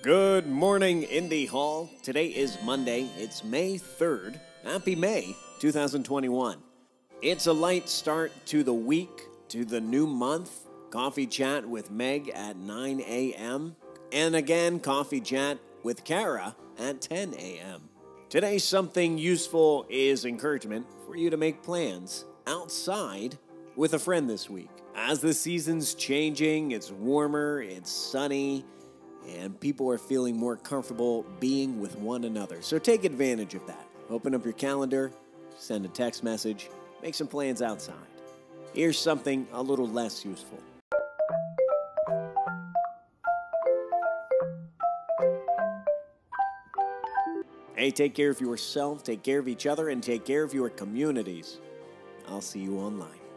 Good morning, Indy Hall. Today is Monday. It's May 3rd. Happy May 2021. It's a light start to the week, to the new month. Coffee chat with Meg at 9 a.m. And again, coffee chat with Kara at 10 a.m. Today, something useful is encouragement for you to make plans outside with a friend this week. As the season's changing, it's warmer, it's sunny, and people are feeling more comfortable being with one another. So take advantage of that. Open up your calendar, send a text message, make some plans outside. Here's something a little less useful. Hey, take care of yourself, take care of each other, and take care of your communities. I'll see you online.